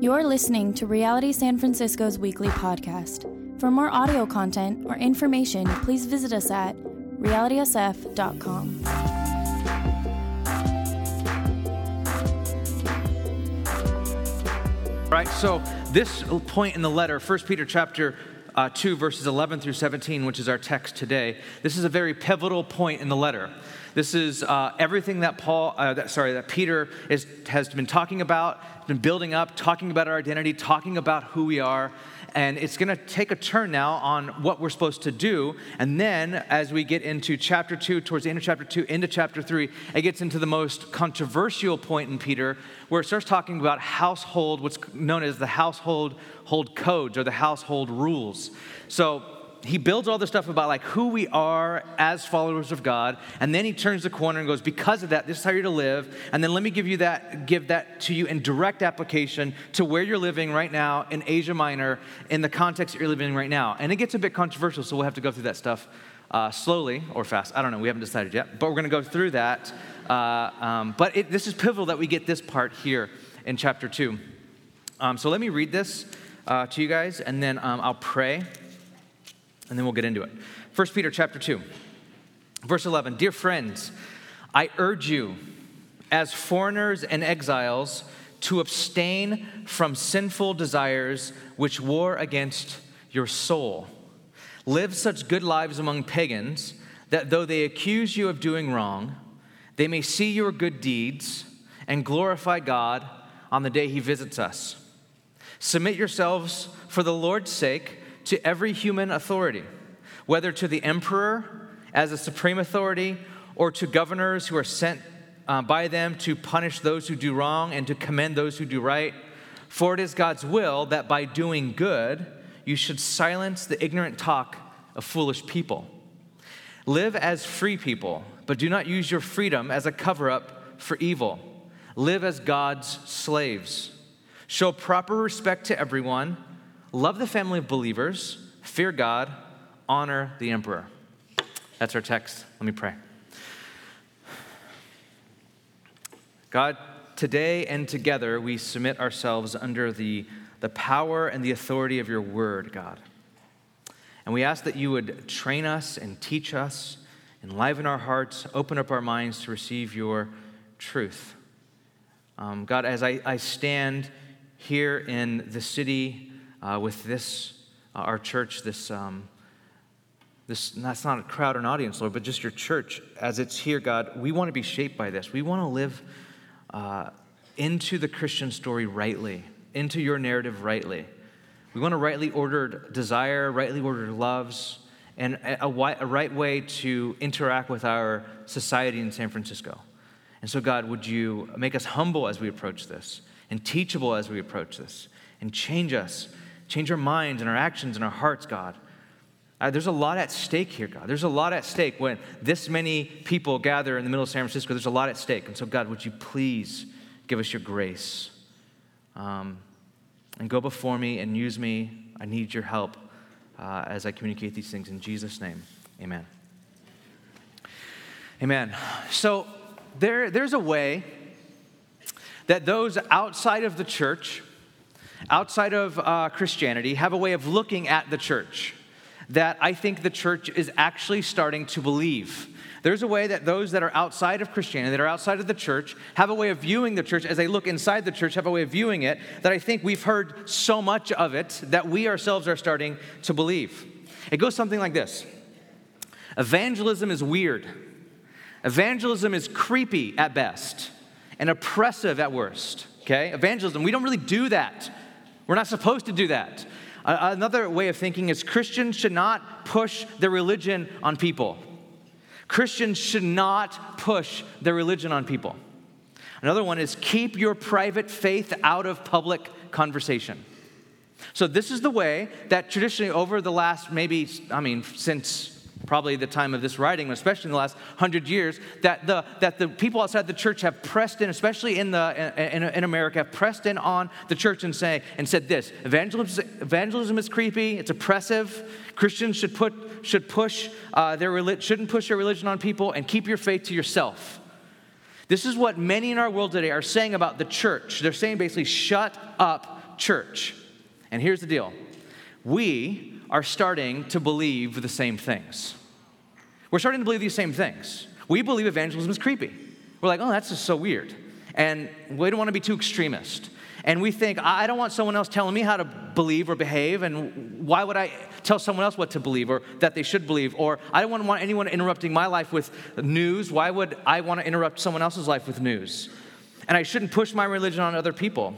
You're listening to Reality San Francisco's weekly podcast. For more audio content or information, please visit us at realitysf.com. Right, so this point in the letter, 1 Peter chapter uh, 2, verses 11 through 17, which is our text today, this is a very pivotal point in the letter. This is uh, everything that Paul, uh, that, sorry, that Peter is, has been talking about, been building up, talking about our identity, talking about who we are. And it's going to take a turn now on what we're supposed to do. And then, as we get into chapter two, towards the end of chapter two, into chapter three, it gets into the most controversial point in Peter, where it starts talking about household, what's known as the household hold codes or the household rules. So, he builds all this stuff about like who we are as followers of God, and then he turns the corner and goes, because of that, this is how you're to live. And then let me give you that, give that to you in direct application to where you're living right now in Asia Minor, in the context that you're living in right now. And it gets a bit controversial, so we'll have to go through that stuff uh, slowly or fast. I don't know. We haven't decided yet, but we're going to go through that. Uh, um, but it, this is pivotal that we get this part here in chapter two. Um, so let me read this uh, to you guys, and then um, I'll pray and then we'll get into it. 1 Peter chapter 2, verse 11. Dear friends, I urge you, as foreigners and exiles, to abstain from sinful desires which war against your soul. Live such good lives among pagans that though they accuse you of doing wrong, they may see your good deeds and glorify God on the day he visits us. Submit yourselves for the Lord's sake to every human authority, whether to the emperor as a supreme authority or to governors who are sent uh, by them to punish those who do wrong and to commend those who do right. For it is God's will that by doing good, you should silence the ignorant talk of foolish people. Live as free people, but do not use your freedom as a cover up for evil. Live as God's slaves. Show proper respect to everyone love the family of believers, fear God, honor the emperor. That's our text. Let me pray. God, today and together we submit ourselves under the, the power and the authority of your word, God. And we ask that you would train us and teach us, enliven our hearts, open up our minds to receive your truth. Um, God, as I, I stand here in the city uh, with this, uh, our church, this, um, this, that's not a crowd or an audience, Lord, but just your church as it's here, God, we want to be shaped by this. We want to live uh, into the Christian story rightly, into your narrative rightly. We want a rightly ordered desire, rightly ordered loves, and a, a, a right way to interact with our society in San Francisco. And so, God, would you make us humble as we approach this, and teachable as we approach this, and change us Change our minds and our actions and our hearts, God. Uh, there's a lot at stake here, God. There's a lot at stake when this many people gather in the middle of San Francisco. There's a lot at stake. And so, God, would you please give us your grace um, and go before me and use me? I need your help uh, as I communicate these things in Jesus' name. Amen. Amen. So, there, there's a way that those outside of the church, outside of uh, Christianity have a way of looking at the church that I think the church is actually starting to believe. There's a way that those that are outside of Christianity, that are outside of the church, have a way of viewing the church as they look inside the church, have a way of viewing it that I think we've heard so much of it that we ourselves are starting to believe. It goes something like this Evangelism is weird, evangelism is creepy at best, and oppressive at worst. Okay? Evangelism, we don't really do that. We're not supposed to do that. Another way of thinking is Christians should not push their religion on people. Christians should not push their religion on people. Another one is keep your private faith out of public conversation. So, this is the way that traditionally, over the last maybe, I mean, since probably the time of this writing, especially in the last hundred years, that the, that the people outside the church have pressed in, especially in, the, in, in America, have pressed in on the church and, say, and said this evangelism, evangelism is creepy, it's oppressive. Christians should, put, should push uh, their, shouldn't push their religion on people and keep your faith to yourself. This is what many in our world today are saying about the church. They're saying basically, shut up church. And here's the deal we are starting to believe the same things. We're starting to believe these same things. We believe evangelism is creepy. We're like, oh, that's just so weird. And we don't want to be too extremist. And we think, I don't want someone else telling me how to believe or behave, and why would I tell someone else what to believe or that they should believe? Or I don't want anyone interrupting my life with news. Why would I want to interrupt someone else's life with news? And I shouldn't push my religion on other people.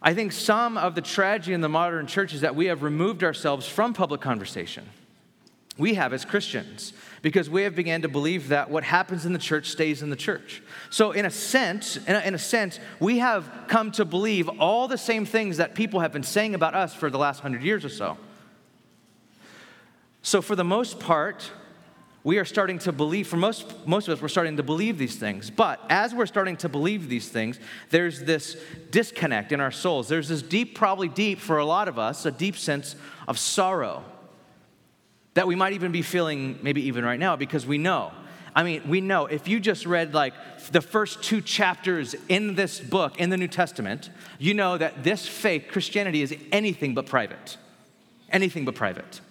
I think some of the tragedy in the modern church is that we have removed ourselves from public conversation. We have as Christians, because we have began to believe that what happens in the church stays in the church. So, in a sense, in a, in a, sense, we have come to believe all the same things that people have been saying about us for the last hundred years or so. So, for the most part, we are starting to believe, for most, most of us, we're starting to believe these things. But as we're starting to believe these things, there's this disconnect in our souls. There's this deep, probably deep for a lot of us, a deep sense of sorrow that we might even be feeling, maybe even right now, because we know. I mean, we know if you just read like the first two chapters in this book, in the New Testament, you know that this faith, Christianity, is anything but private. Anything but private.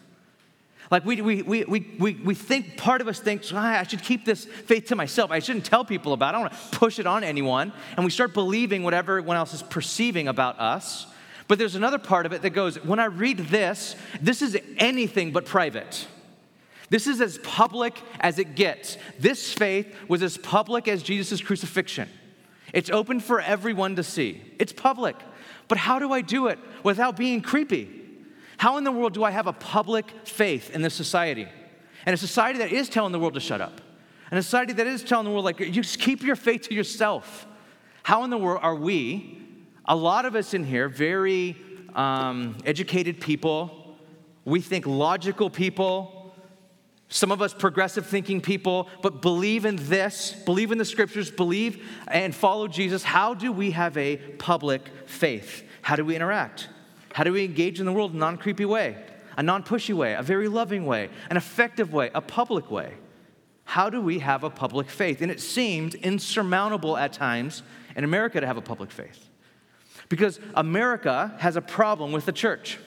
Like we, we, we, we, we think, part of us thinks, ah, I should keep this faith to myself. I shouldn't tell people about it. I don't want to push it on anyone. And we start believing whatever everyone else is perceiving about us. But there's another part of it that goes, when I read this, this is anything but private. This is as public as it gets. This faith was as public as Jesus' crucifixion. It's open for everyone to see, it's public. But how do I do it without being creepy? How in the world do I have a public faith in this society? And a society that is telling the world to shut up. And a society that is telling the world, like, you just keep your faith to yourself. How in the world are we a lot of us in here, very um, educated people, we think logical people, some of us progressive thinking people, but believe in this, believe in the scriptures, believe and follow Jesus. How do we have a public faith? How do we interact? How do we engage in the world in a non creepy way, a non pushy way, a very loving way, an effective way, a public way? How do we have a public faith? And it seemed insurmountable at times in America to have a public faith. Because America has a problem with the church.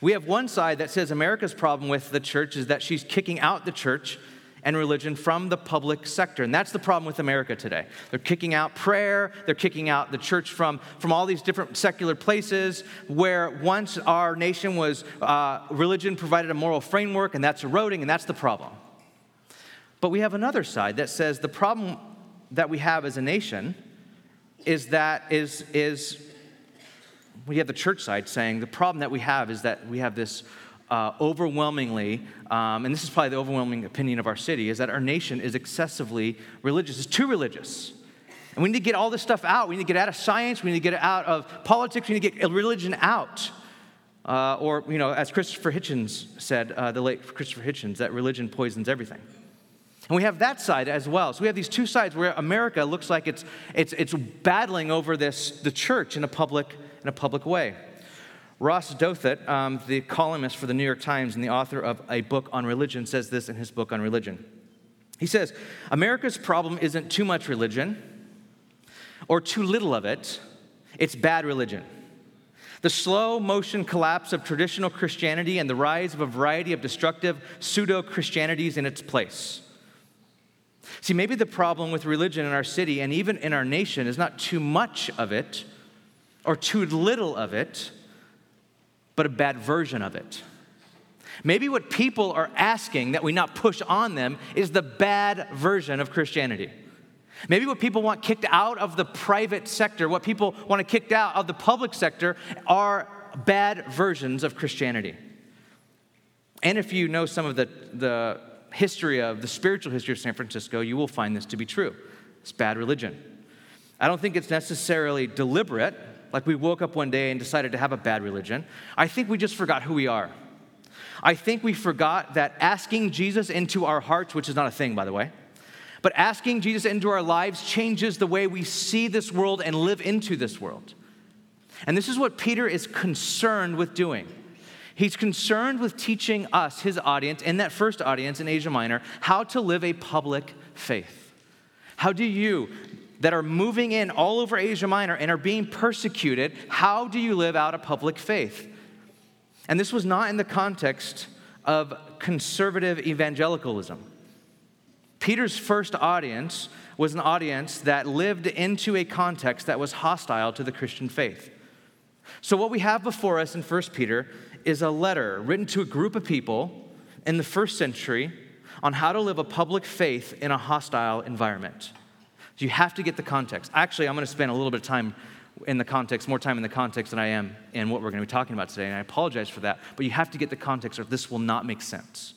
We have one side that says America's problem with the church is that she's kicking out the church and religion from the public sector. And that's the problem with America today. They're kicking out prayer, they're kicking out the church from, from all these different secular places where once our nation was, uh, religion provided a moral framework, and that's eroding, and that's the problem. But we have another side that says the problem that we have as a nation is that is is we have the church side saying the problem that we have is that we have this uh, overwhelmingly, um, and this is probably the overwhelming opinion of our city, is that our nation is excessively religious. It's too religious. And we need to get all this stuff out. We need to get out of science. We need to get out of politics. We need to get religion out. Uh, or, you know, as Christopher Hitchens said, uh, the late Christopher Hitchens, that religion poisons everything. And we have that side as well. So we have these two sides where America looks like it's, it's, it's battling over this, the church in a public, in a public way. Ross Douthat, um, the columnist for the New York Times and the author of a book on religion, says this in his book on religion. He says, America's problem isn't too much religion or too little of it, it's bad religion. The slow motion collapse of traditional Christianity and the rise of a variety of destructive pseudo Christianities in its place. See, maybe the problem with religion in our city and even in our nation is not too much of it or too little of it, but a bad version of it. Maybe what people are asking that we not push on them is the bad version of Christianity. Maybe what people want kicked out of the private sector, what people want to kicked out of the public sector, are bad versions of Christianity. And if you know some of the, the history of the spiritual history of San Francisco, you will find this to be true. It's bad religion. I don't think it's necessarily deliberate, like we woke up one day and decided to have a bad religion. I think we just forgot who we are. I think we forgot that asking Jesus into our hearts, which is not a thing, by the way, but asking Jesus into our lives changes the way we see this world and live into this world. And this is what Peter is concerned with doing. He's concerned with teaching us, his audience, in that first audience in Asia Minor, how to live a public faith. How do you that are moving in all over Asia Minor and are being persecuted. How do you live out a public faith? And this was not in the context of conservative evangelicalism. Peter's first audience was an audience that lived into a context that was hostile to the Christian faith. So, what we have before us in 1 Peter is a letter written to a group of people in the first century on how to live a public faith in a hostile environment. So, you have to get the context. Actually, I'm going to spend a little bit of time in the context, more time in the context than I am in what we're going to be talking about today, and I apologize for that, but you have to get the context or this will not make sense.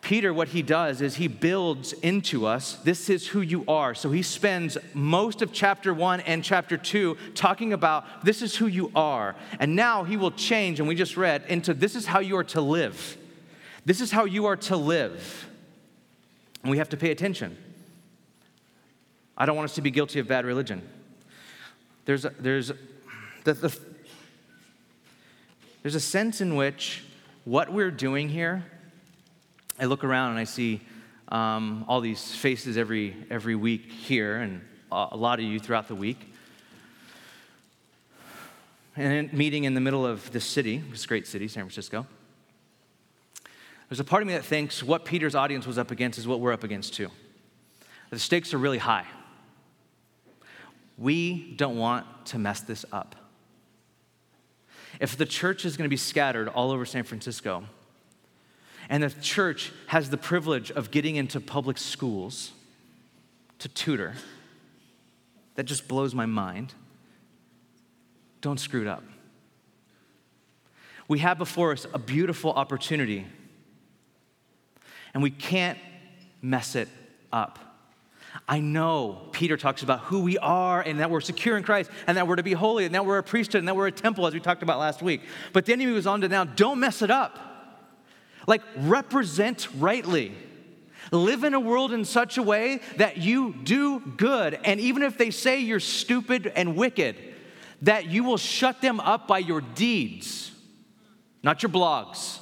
Peter, what he does is he builds into us, this is who you are. So he spends most of chapter one and chapter two talking about this is who you are. And now he will change, and we just read, into this is how you are to live. This is how you are to live. And we have to pay attention. I don't want us to be guilty of bad religion. There's a, there's, the, the, there's a sense in which what we're doing here I look around and I see um, all these faces every, every week here, and a lot of you throughout the week. And meeting in the middle of this city, this great city, San Francisco. There's a part of me that thinks what Peter's audience was up against is what we're up against too. The stakes are really high. We don't want to mess this up. If the church is going to be scattered all over San Francisco, and the church has the privilege of getting into public schools to tutor. That just blows my mind. Don't screw it up. We have before us a beautiful opportunity, and we can't mess it up. I know Peter talks about who we are and that we're secure in Christ and that we're to be holy and that we're a priesthood and that we're a temple, as we talked about last week. But the enemy was on to now, don't mess it up. Like, represent rightly. Live in a world in such a way that you do good. And even if they say you're stupid and wicked, that you will shut them up by your deeds, not your blogs,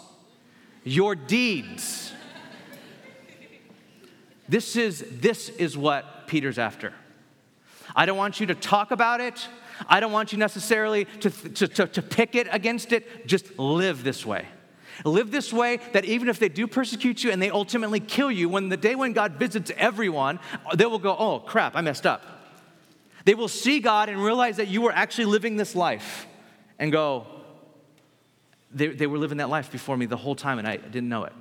your deeds. This is, this is what Peter's after. I don't want you to talk about it. I don't want you necessarily to, to, to, to pick it against it. Just live this way. Live this way that even if they do persecute you and they ultimately kill you, when the day when God visits everyone, they will go, oh crap, I messed up. They will see God and realize that you were actually living this life and go, they, they were living that life before me the whole time and I didn't know it.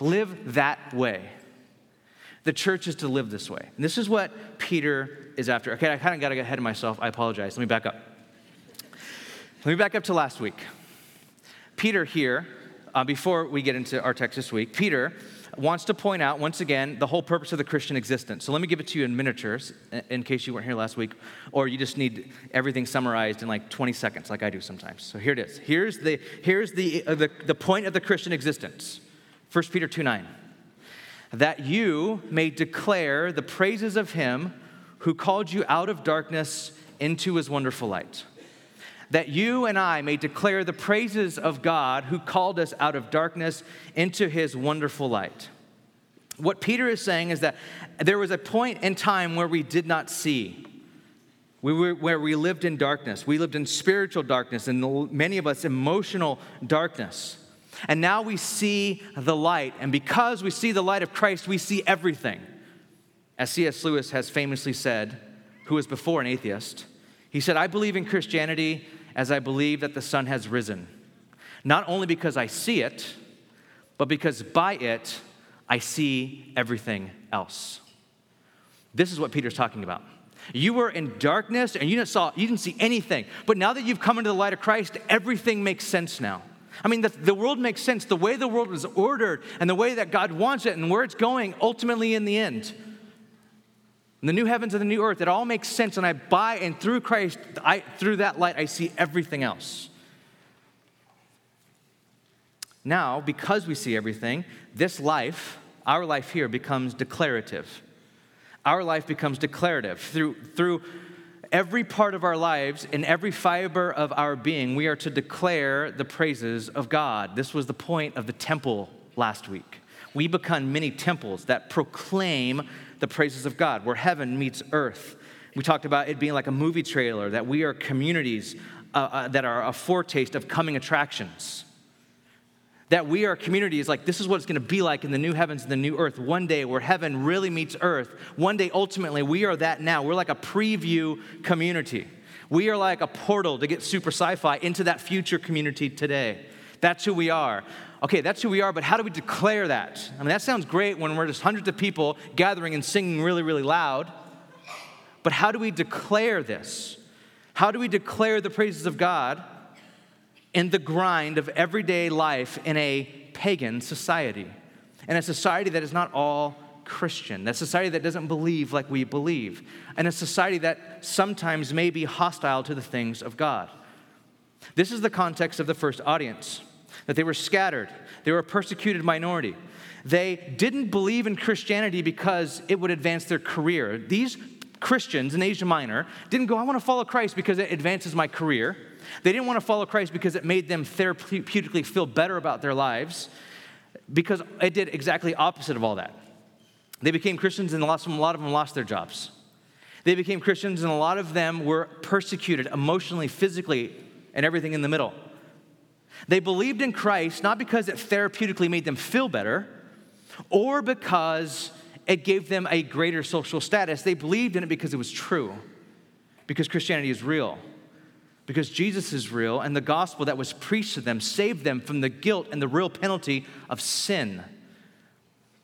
Live that way. The church is to live this way. And this is what Peter is after. Okay, I kind of got to get ahead of myself. I apologize. Let me back up. Let me back up to last week. Peter here uh, before we get into our text this week, Peter wants to point out once again the whole purpose of the Christian existence. So let me give it to you in miniatures in case you weren't here last week, or you just need everything summarized in like 20 seconds, like I do sometimes. So here it is. Here's the, here's the, uh, the, the point of the Christian existence 1 Peter 2 9. That you may declare the praises of him who called you out of darkness into his wonderful light that you and I may declare the praises of God who called us out of darkness into his wonderful light. What Peter is saying is that there was a point in time where we did not see, we were, where we lived in darkness. We lived in spiritual darkness, and many of us emotional darkness. And now we see the light, and because we see the light of Christ, we see everything. As C.S. Lewis has famously said, who was before an atheist, he said, I believe in Christianity as I believe that the sun has risen, not only because I see it, but because by it I see everything else. This is what Peter's talking about. You were in darkness and you didn't, saw, you didn't see anything. But now that you've come into the light of Christ, everything makes sense now. I mean, the, the world makes sense. The way the world was ordered and the way that God wants it and where it's going ultimately in the end and the new heavens and the new earth, it all makes sense. And I buy, and through Christ, I, through that light, I see everything else. Now, because we see everything, this life, our life here, becomes declarative. Our life becomes declarative. Through, through every part of our lives, in every fiber of our being, we are to declare the praises of God. This was the point of the temple last week We become many temples that proclaim the praises of God, where heaven meets earth. We talked about it being like a movie trailer, that we are communities uh, uh, that are a foretaste of coming attractions. That we are a community is like this is what it's to be like in the new heavens and the new earth one day where heaven really meets earth. One day, ultimately, we are that now. We're like a preview community. We are like a portal to get super sci fi into that future community today. That's who we are. Okay, that's who we are, but how do we declare that? I mean, that sounds great when we're just hundreds of people gathering and singing really, really loud. But how do we declare this? How do we declare the praises of God in the grind of everyday life in a pagan society? In a society that is not all Christian, that society that doesn't believe like we believe, and a society that sometimes may be hostile to the things of God. This is the context of the first audience that they were scattered, they were a persecuted minority. They didn't believe in Christianity because it would advance their career. These Christians in Asia Minor didn't go, I want to follow Christ because it advances my career. They didn't want to follow Christ because it made them therapeutically feel better about their lives, because it did exactly opposite of all that. They became Christians and a lot of them lost their jobs. They became Christians and a lot of them were persecuted emotionally, physically, and everything in the middle. They believed in Christ not because it therapeutically made them feel better or because it gave them a greater social status. They believed in it because it was true, because Christianity is real, because Jesus is real, and the gospel that was preached to them saved them from the guilt and the real penalty of sin.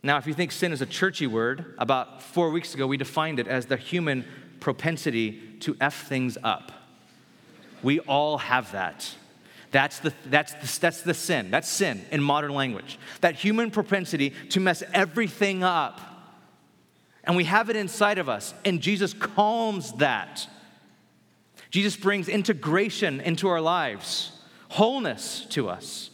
Now, if you think sin is a churchy word, about four weeks ago we defined it as the human propensity to F things up. We all have that. That's the, that's, the, that's the sin. That's sin in modern language. That human propensity to mess everything up and we have it inside of us, and Jesus calms that. Jesus brings integration into our lives, wholeness to us.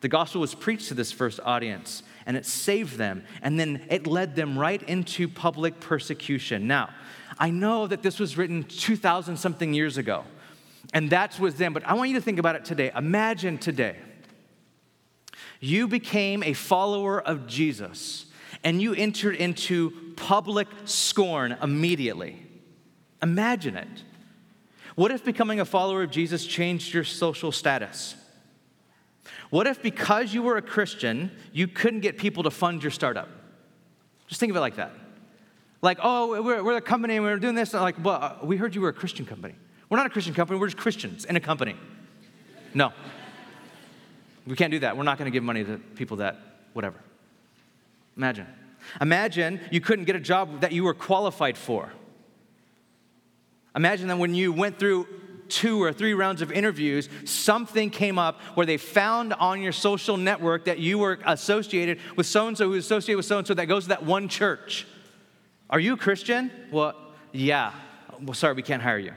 The gospel was preached to this first audience, and it saved them, and then it led them right into public persecution. Now, I know that this was written 2,000 something years ago, and that was then, but I want you to think about it today. Imagine today you became a follower of Jesus and you entered into public scorn immediately. Imagine it. What if becoming a follower of Jesus changed your social status? What if because you were a Christian, you couldn't get people to fund your startup? Just think of it like that. Like, oh, we're, we're a company and we're doing this. And like, well, uh, we heard you were a Christian company. We're not a Christian company, we're just Christians in a company. No. We can't do that. We're not going to give money to people that, whatever. Imagine. Imagine you couldn't get a job that you were qualified for. Imagine that when you went through two or three rounds of interviews, something came up where they found on your social network that you were associated with so and so who's associated with so and so that goes to that one church. Are you a Christian? Well, yeah. Well, sorry, we can't hire you.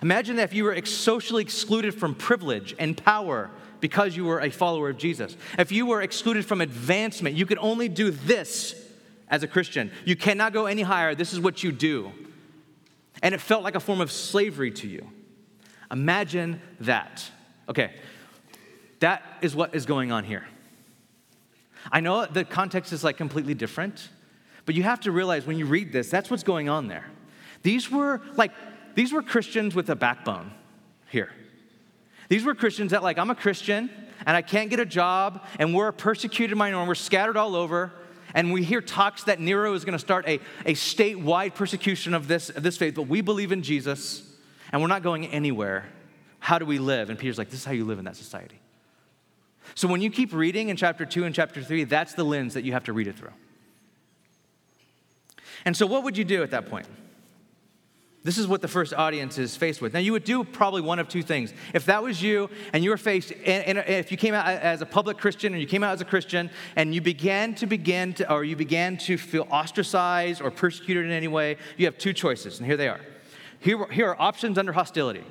Imagine that if you were socially excluded from privilege and power because you were a follower of Jesus. If you were excluded from advancement, you could only do this as a Christian. You cannot go any higher. This is what you do. And it felt like a form of slavery to you. Imagine that. Okay, that is what is going on here. I know the context is like completely different, but you have to realize when you read this, that's what's going on there. These were like, these were Christians with a backbone here. These were Christians that, like, I'm a Christian and I can't get a job and we're a persecuted minority, we're scattered all over. And we hear talks that Nero is going to start a, a statewide persecution of this, of this faith, but we believe in Jesus and we're not going anywhere. How do we live? And Peter's like, this is how you live in that society. So when you keep reading in chapter 2 and chapter 3, that's the lens that you have to read it through. And so, what would you do at that point? This is what the first audience is faced with. Now, you would do probably one of two things. If that was you and you were faced, and, if you came out as a public Christian or you came out as a Christian and you began to begin to, or you began to feel ostracized or persecuted in any way, you have two choices, and here they are. Here, here are options under hostility.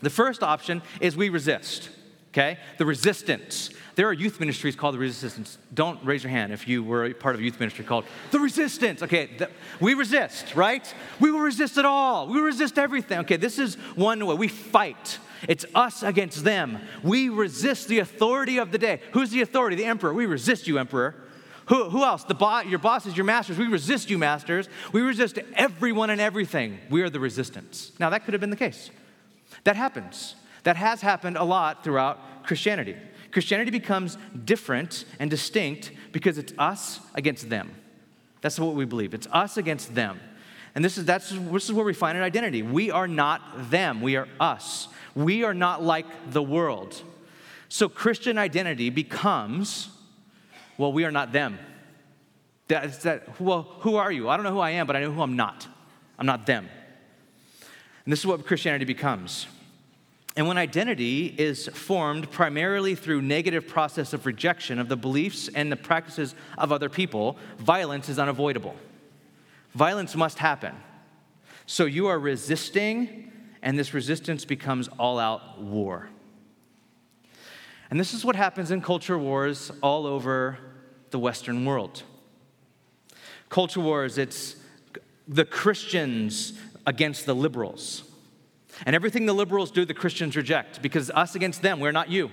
The first option is we resist, okay? The resistance. There are youth ministries called the Resistance. Don't raise your hand if you were part of a youth ministry called the Resistance. Okay, the, we resist, right? We will resist it all. We resist everything. Okay, this is one way we fight. It's us against them. We resist the authority of the day. Who's the authority? The emperor. We resist you, emperor. Who, who else? The bo- your bosses, your masters. We resist you, masters. We resist everyone and everything. We are the resistance. Now, that could have been the case. That happens. That has happened a lot throughout Christianity. Christianity becomes different and distinct because it's us against them. That's what we believe. It's us against them. And this is, that's, this is where we find an identity. We are not them, we are us. We are not like the world. So Christian identity becomes, well, we are not them. That's that, well, who are you? I don't know who I am, but I know who I'm not. I'm not them. And this is what Christianity becomes. And when identity is formed primarily through negative process of rejection of the beliefs and the practices of other people, violence is unavoidable. Violence must happen. So you are resisting, and this resistance becomes all out war. And this is what happens in culture wars all over the Western world. Culture wars, it's the Christians against the liberals. And everything the liberals do, the Christians reject because us against them, we're not you.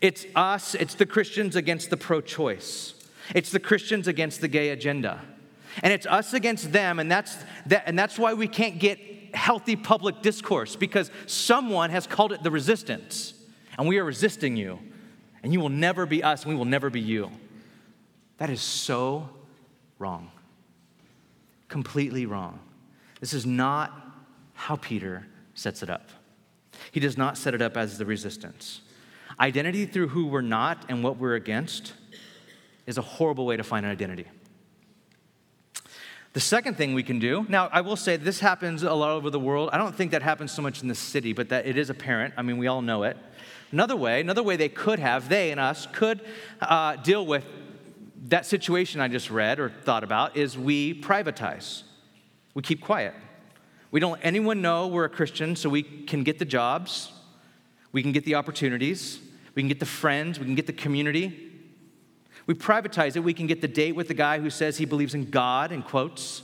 It's us, it's the Christians against the pro choice, it's the Christians against the gay agenda. And it's us against them, and that's, that, and that's why we can't get healthy public discourse because someone has called it the resistance. And we are resisting you. And you will never be us, and we will never be you. That is so wrong. Completely wrong. This is not how Peter sets it up. He does not set it up as the resistance. Identity through who we're not and what we're against is a horrible way to find an identity. The second thing we can do, now I will say this happens a lot over the world. I don't think that happens so much in the city, but that it is apparent. I mean, we all know it. Another way, another way they could have, they and us could uh, deal with that situation I just read or thought about is we privatize. We keep quiet. We don't let anyone know we're a Christian so we can get the jobs, we can get the opportunities, we can get the friends, we can get the community. We privatize it, we can get the date with the guy who says he believes in God, in quotes.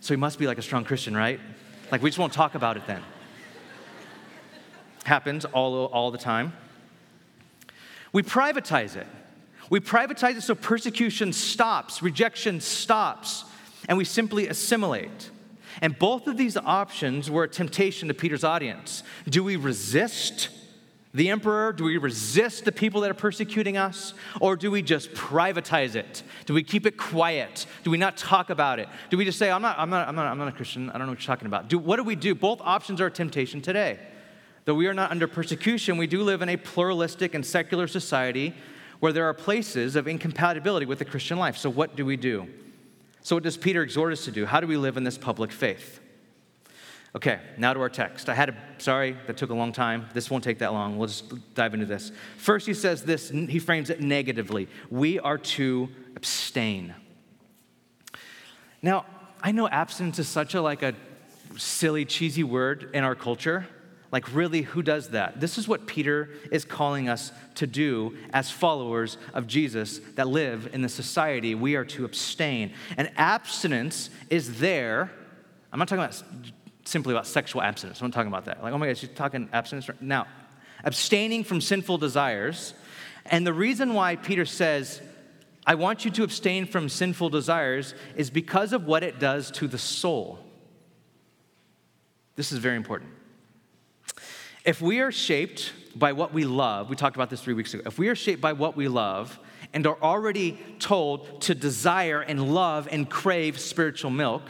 So he must be like a strong Christian, right? Like we just won't talk about it then. Happens all, all the time. We privatize it. We privatize it so persecution stops, rejection stops, and we simply assimilate. And both of these options were a temptation to Peter's audience. Do we resist the emperor? Do we resist the people that are persecuting us? Or do we just privatize it? Do we keep it quiet? Do we not talk about it? Do we just say, I'm not, I'm not, I'm not, I'm not a Christian, I don't know what you're talking about? Do, what do we do? Both options are a temptation today. Though we are not under persecution, we do live in a pluralistic and secular society where there are places of incompatibility with the Christian life. So, what do we do? So, what does Peter exhort us to do? How do we live in this public faith? Okay, now to our text. I had a, sorry, that took a long time. This won't take that long. We'll just dive into this. First, he says this, he frames it negatively. We are to abstain. Now, I know abstinence is such a like a silly, cheesy word in our culture. Like, really, who does that? This is what Peter is calling us to do as followers of Jesus that live in the society. We are to abstain. And abstinence is there. I'm not talking about simply about sexual abstinence. I'm not talking about that. Like, oh my gosh, she's talking abstinence. Now, abstaining from sinful desires. And the reason why Peter says, I want you to abstain from sinful desires is because of what it does to the soul. This is very important. If we are shaped by what we love, we talked about this three weeks ago. If we are shaped by what we love and are already told to desire and love and crave spiritual milk,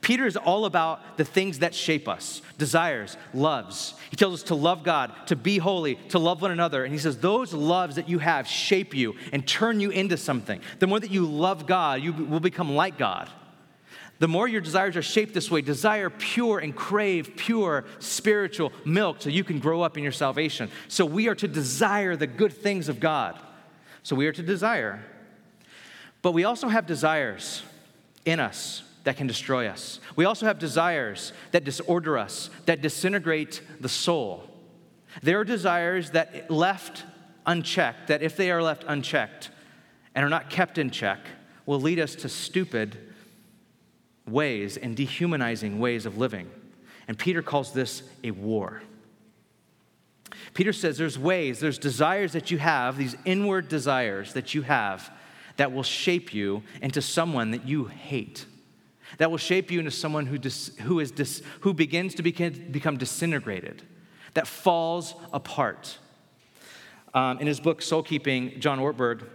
Peter is all about the things that shape us desires, loves. He tells us to love God, to be holy, to love one another. And he says, Those loves that you have shape you and turn you into something. The more that you love God, you will become like God. The more your desires are shaped this way, desire pure and crave pure spiritual milk so you can grow up in your salvation. So we are to desire the good things of God. So we are to desire. But we also have desires in us that can destroy us. We also have desires that disorder us, that disintegrate the soul. There are desires that left unchecked, that if they are left unchecked and are not kept in check, will lead us to stupid ways and dehumanizing ways of living. And Peter calls this a war. Peter says there's ways, there's desires that you have, these inward desires that you have that will shape you into someone that you hate. That will shape you into someone who, dis, who, is dis, who begins to become, become disintegrated, that falls apart. Um, in his book, Soul Keeping, John Ortberg,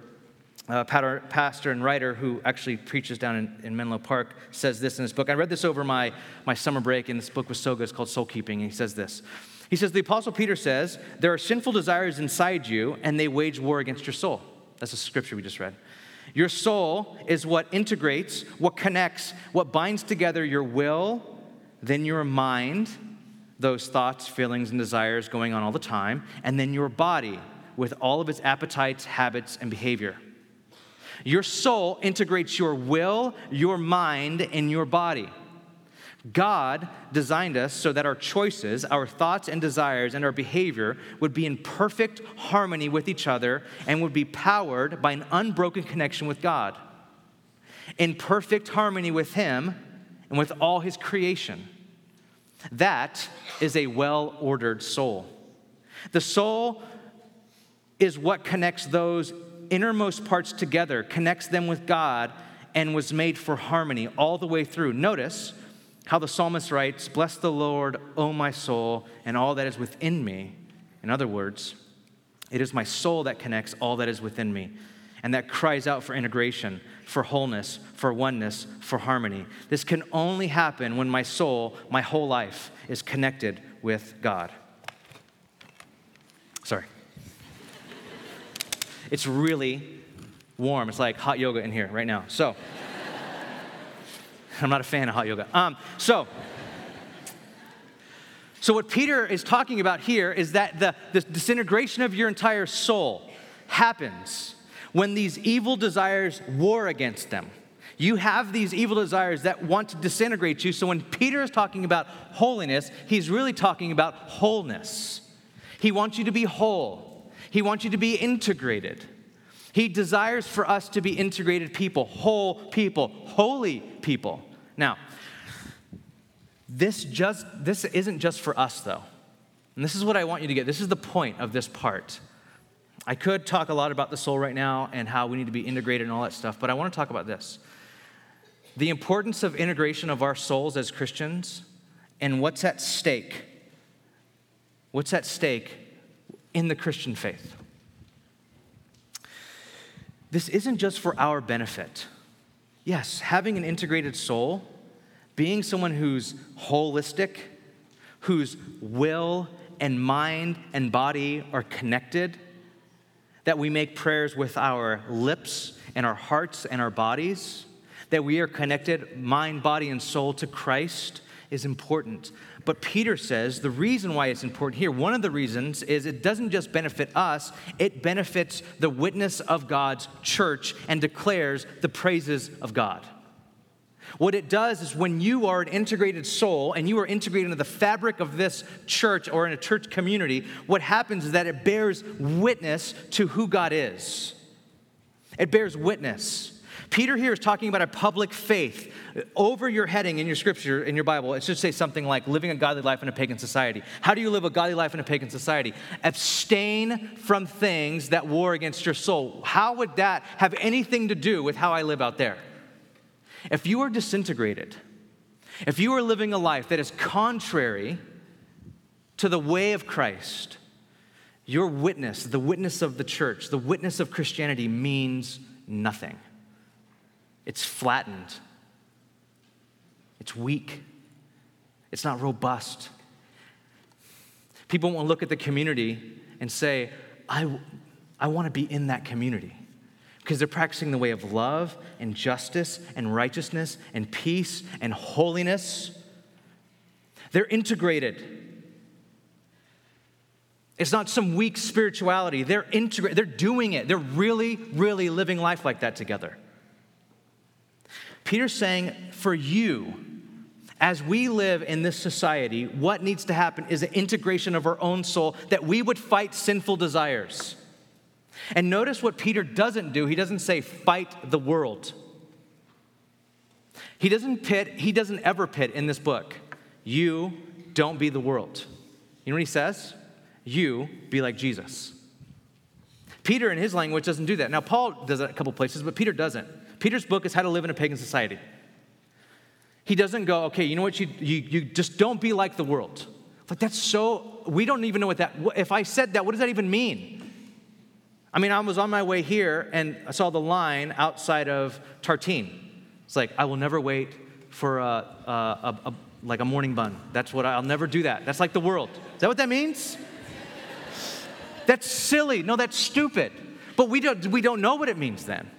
uh, pastor and writer who actually preaches down in, in, Menlo Park, says this in his book. I read this over my, my summer break, and this book was so good. It's called Soul Keeping. And he says this. He says, The Apostle Peter says, There are sinful desires inside you, and they wage war against your soul. That's a scripture we just read. Your soul is what integrates, what connects, what binds together your will, then your mind, those thoughts, feelings, and desires going on all the time, and then your body with all of its appetites, habits, and behavior. Your soul integrates your will, your mind, and your body. God designed us so that our choices, our thoughts and desires, and our behavior would be in perfect harmony with each other and would be powered by an unbroken connection with God. In perfect harmony with Him and with all His creation. That is a well ordered soul. The soul is what connects those innermost parts together, connects them with God, and was made for harmony all the way through. Notice how the psalmist writes, Bless the Lord, O my soul, and all that is within me. In other words, it is my soul that connects all that is within me and that cries out for integration, for wholeness, for oneness, for harmony. This can only happen when my soul, my whole life, is connected with God. Sorry. It's really warm. It's like hot yoga in here right now. So, I'm not a fan of hot yoga. Um, so, so what Peter is talking about here is that the, the disintegration of your entire soul happens when these evil desires war against them. You have these evil desires that want to disintegrate you. So when Peter is talking about holiness, he's really talking about wholeness. He wants you to be whole. He wants you to be integrated. He desires for us to be integrated people, whole people, holy people. Now, this just this isn't just for us though. And this is what I want you to get. This is the point of this part. I could talk a lot about the soul right now and how we need to be integrated and all that stuff, but I want to talk about this. The importance of integration of our souls as Christians and what's at stake. What's at stake in the Christian faith. This isn't just for our benefit. Yes, having an integrated soul, being someone who's holistic, whose will and mind and body are connected, that we make prayers with our lips and our hearts and our bodies, that we are connected, mind, body, and soul, to Christ is important. But Peter says the reason why it's important here, one of the reasons is it doesn't just benefit us, it benefits the witness of God's church and declares the praises of God. What it does is when you are an integrated soul and you are integrated into the fabric of this church or in a church community, what happens is that it bears witness to who God is. It bears witness. Peter here is talking about a public faith. Over your heading in your scripture, in your Bible, it should say something like living a godly life in a pagan society. How do you live a godly life in a pagan society? Abstain from things that war against your soul. How would that have anything to do with how I live out there? If you are disintegrated, if you are living a life that is contrary to the way of Christ, your witness, the witness of the church, the witness of Christianity means nothing. It's flattened. It's weak. It's not robust. People won't look at the community and say, I, I want to be in that community. Because they're practicing the way of love and justice and righteousness and peace and holiness. They're integrated. It's not some weak spirituality. They're integrated. They're doing it. They're really, really living life like that together. Peter's saying, for you, as we live in this society, what needs to happen is an integration of our own soul that we would fight sinful desires. And notice what Peter doesn't do. He doesn't say, fight the world. He doesn't pit, he doesn't ever pit in this book, you don't be the world. You know what he says? you be like Jesus. Peter, in his language, doesn't do that. Now, Paul does it a couple places, but Peter doesn't. Peter's book is How to Live in a Pagan Society. He doesn't go, okay, you know what, you, you, you just don't be like the world. Like, that's so, we don't even know what that, if I said that, what does that even mean? I mean, I was on my way here and I saw the line outside of Tartine. It's like, I will never wait for a, a, a, a like a morning bun. That's what I, I'll never do that. That's like the world. Is that what that means? That's silly. No, that's stupid. But we don't, we don't know what it means then.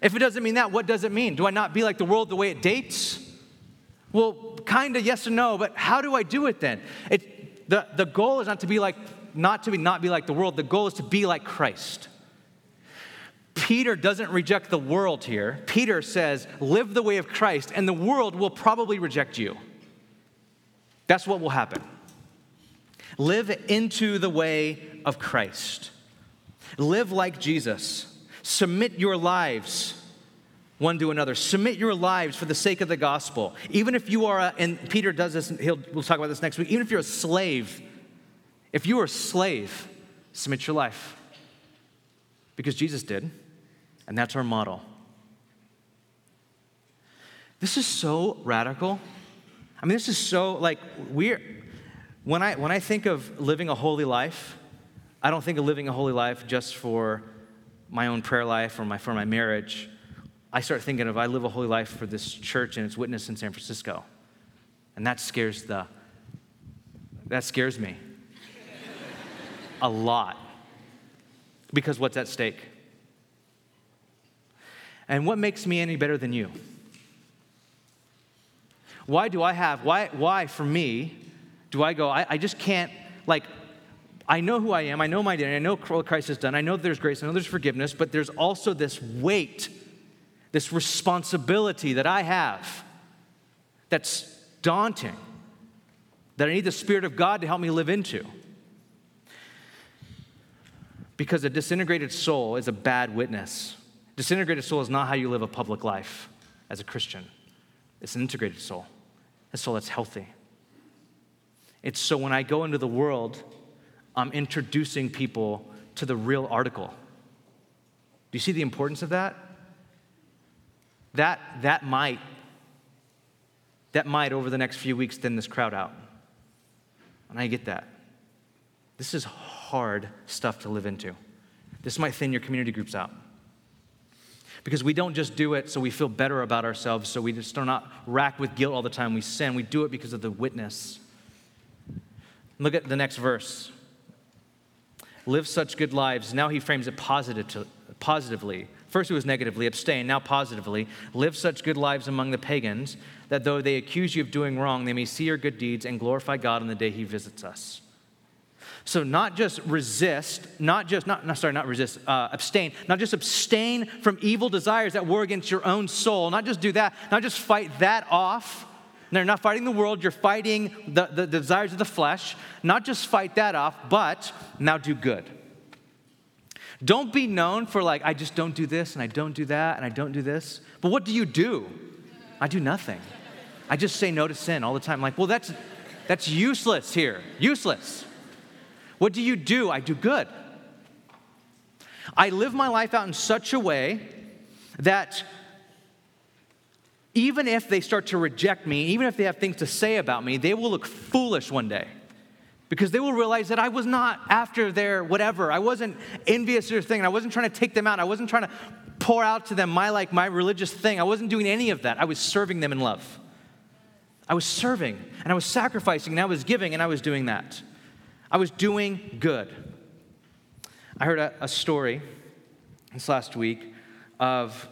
If it doesn't mean that, what does it mean? Do I not be like the world the way it dates? Well, kind of yes and no, but how do I do it then? It, the, the goal is not to be like, not to be not be like the world. The goal is to be like Christ. Peter doesn't reject the world here. Peter says, live the way of Christ, and the world will probably reject you. That's what will happen. Live into the way of Christ. Live like Jesus. Submit your lives one to another. Submit your lives for the sake of the gospel. Even if you are, a, and Peter does this, he'll, we'll talk about this next week. Even if you're a slave, if you are a slave, submit your life. Because Jesus did, and that's our model. This is so radical. I mean, this is so like we're when I when I think of living a holy life, I don't think of living a holy life just for my own prayer life or my for my marriage. I start thinking of I live a holy life for this church and its witness in San Francisco. And that scares the that scares me a lot. Because what's at stake? And what makes me any better than you? Why do I have, why, why for me, do I go, I, I just can't, like, I know who I am, I know my identity, I know what Christ has done, I know there's grace, I know there's forgiveness, but there's also this weight, this responsibility that I have that's daunting, that I need the Spirit of God to help me live into. Because a disintegrated soul is a bad witness. Disintegrated soul is not how you live a public life as a Christian, it's an integrated soul a soul that's healthy. It's so when I go into the world, I'm introducing people to the real article. Do you see the importance of that? That, that might, that might over the next few weeks thin this crowd out. And I get that. This is hard stuff to live into. This might thin your community groups out. Because we don't just do it so we feel better about ourselves, so we just are not racked with guilt all the time we sin. We do it because of the witness. Look at the next verse. Live such good lives. Now he frames it positive positively. First it was negatively, abstain. Now positively. Live such good lives among the pagans that though they accuse you of doing wrong, they may see your good deeds and glorify God on the day he visits us. So, not just resist, not just, not, no, sorry, not resist, uh, abstain, not just abstain from evil desires that war against your own soul, not just do that, not just fight that off. You're not fighting the world, you're fighting the, the desires of the flesh. Not just fight that off, but now do good. Don't be known for, like, I just don't do this and I don't do that and I don't do this. But what do you do? I do nothing. I just say no to sin all the time. Like, well, that's, that's useless here. Useless. What do you do? I do good. I live my life out in such a way that even if they start to reject me, even if they have things to say about me, they will look foolish one day because they will realize that I was not after their whatever. I wasn't envious of their thing. I wasn't trying to take them out. I wasn't trying to pour out to them my like my religious thing. I wasn't doing any of that. I was serving them in love. I was serving and I was sacrificing and I was giving and I was doing that. I was doing good. I heard a, a story this last week of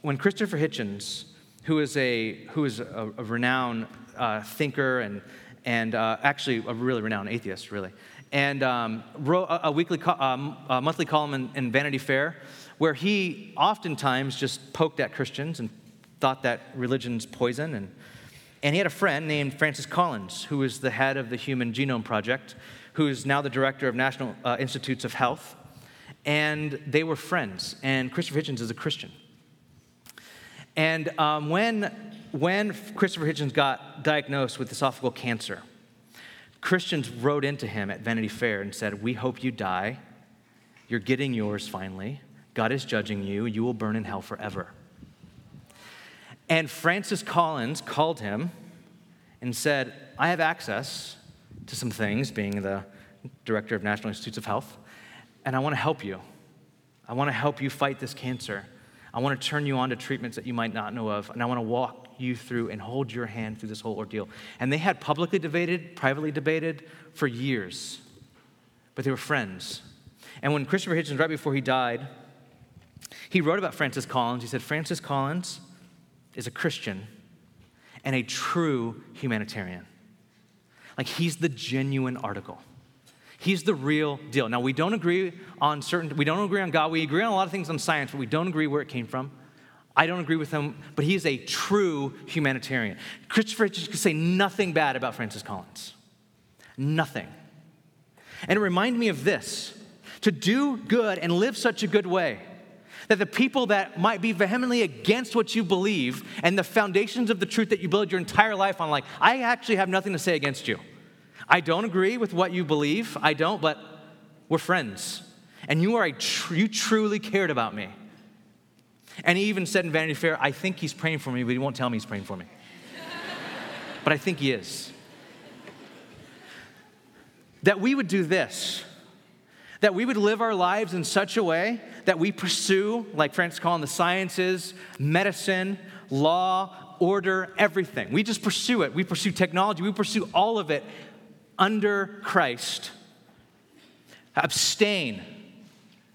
when Christopher Hitchens, who is a, who is a, a renowned uh, thinker and, and uh, actually a really renowned atheist, really, and um, wrote a, a weekly, co- um, a monthly column in, in Vanity Fair where he oftentimes just poked at Christians and thought that religion's poison. And, and he had a friend named Francis Collins, who was the head of the Human Genome Project, who is now the director of National uh, Institutes of Health. And they were friends, and Christopher Hitchens is a Christian. And um, when, when Christopher Hitchens got diagnosed with esophageal cancer, Christians wrote into him at Vanity Fair and said, We hope you die. You're getting yours finally. God is judging you. You will burn in hell forever. And Francis Collins called him and said, I have access to some things, being the director of National Institutes of Health, and I want to help you. I want to help you fight this cancer. I want to turn you on to treatments that you might not know of, and I want to walk you through and hold your hand through this whole ordeal. And they had publicly debated, privately debated for years, but they were friends. And when Christopher Hitchens, right before he died, he wrote about Francis Collins. He said, Francis Collins is a Christian and a true humanitarian. Like he's the genuine article. He's the real deal. Now we don't agree on certain we don't agree on God. We agree on a lot of things on science, but we don't agree where it came from. I don't agree with him, but he is a true humanitarian. Christopher Hitchens could say nothing bad about Francis Collins. Nothing. And it reminded me of this to do good and live such a good way that the people that might be vehemently against what you believe and the foundations of the truth that you build your entire life on, like, I actually have nothing to say against you. I don't agree with what you believe, I don't, but we're friends. And you are tr- you truly cared about me. And he even said in Vanity Fair, I think he's praying for me, but he won't tell me he's praying for me. but I think he is. That we would do this that we would live our lives in such a way that we pursue, like Francis Collins, the sciences, medicine, law, order, everything. We just pursue it. We pursue technology. We pursue all of it under Christ. Abstain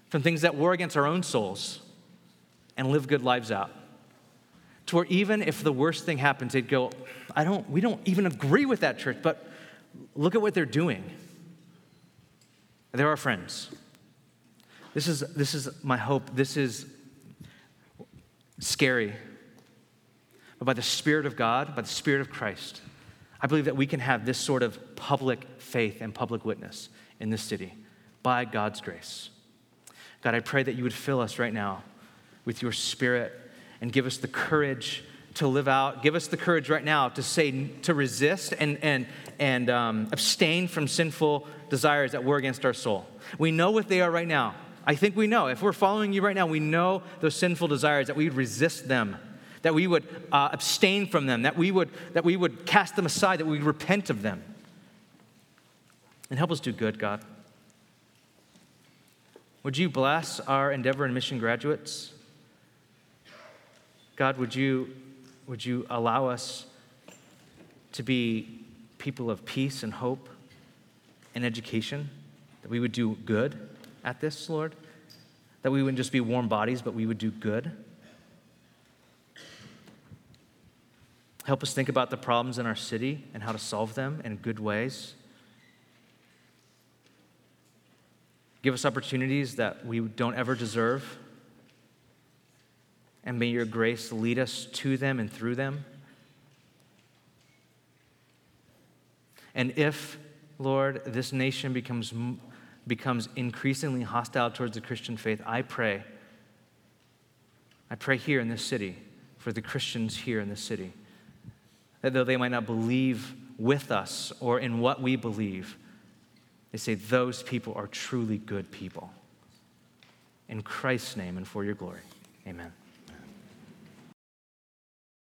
from things that war against our own souls and live good lives out. To where even if the worst thing happens, they'd go, I don't, we don't even agree with that church, but look at what they're doing. They're our friends. This is, this is my hope. This is scary. But by the Spirit of God, by the Spirit of Christ, I believe that we can have this sort of public faith and public witness in this city by God's grace. God, I pray that you would fill us right now with your Spirit and give us the courage to live out. Give us the courage right now to say, to resist and, and, and um, abstain from sinful desires that were against our soul. We know what they are right now. I think we know. If we're following you right now, we know those sinful desires, that we would resist them, that we would uh, abstain from them, that we, would, that we would cast them aside, that we would repent of them. And help us do good, God. Would you bless our Endeavor and Mission graduates? God, would you would you allow us to be people of peace and hope and education? That we would do good at this, Lord? That we wouldn't just be warm bodies, but we would do good? Help us think about the problems in our city and how to solve them in good ways. Give us opportunities that we don't ever deserve and may your grace lead us to them and through them. And if, Lord, this nation becomes, becomes increasingly hostile towards the Christian faith, I pray, I pray here in this city for the Christians here in this city, that though they might not believe with us or in what we believe, they say those people are truly good people. In Christ's name and for your glory, amen.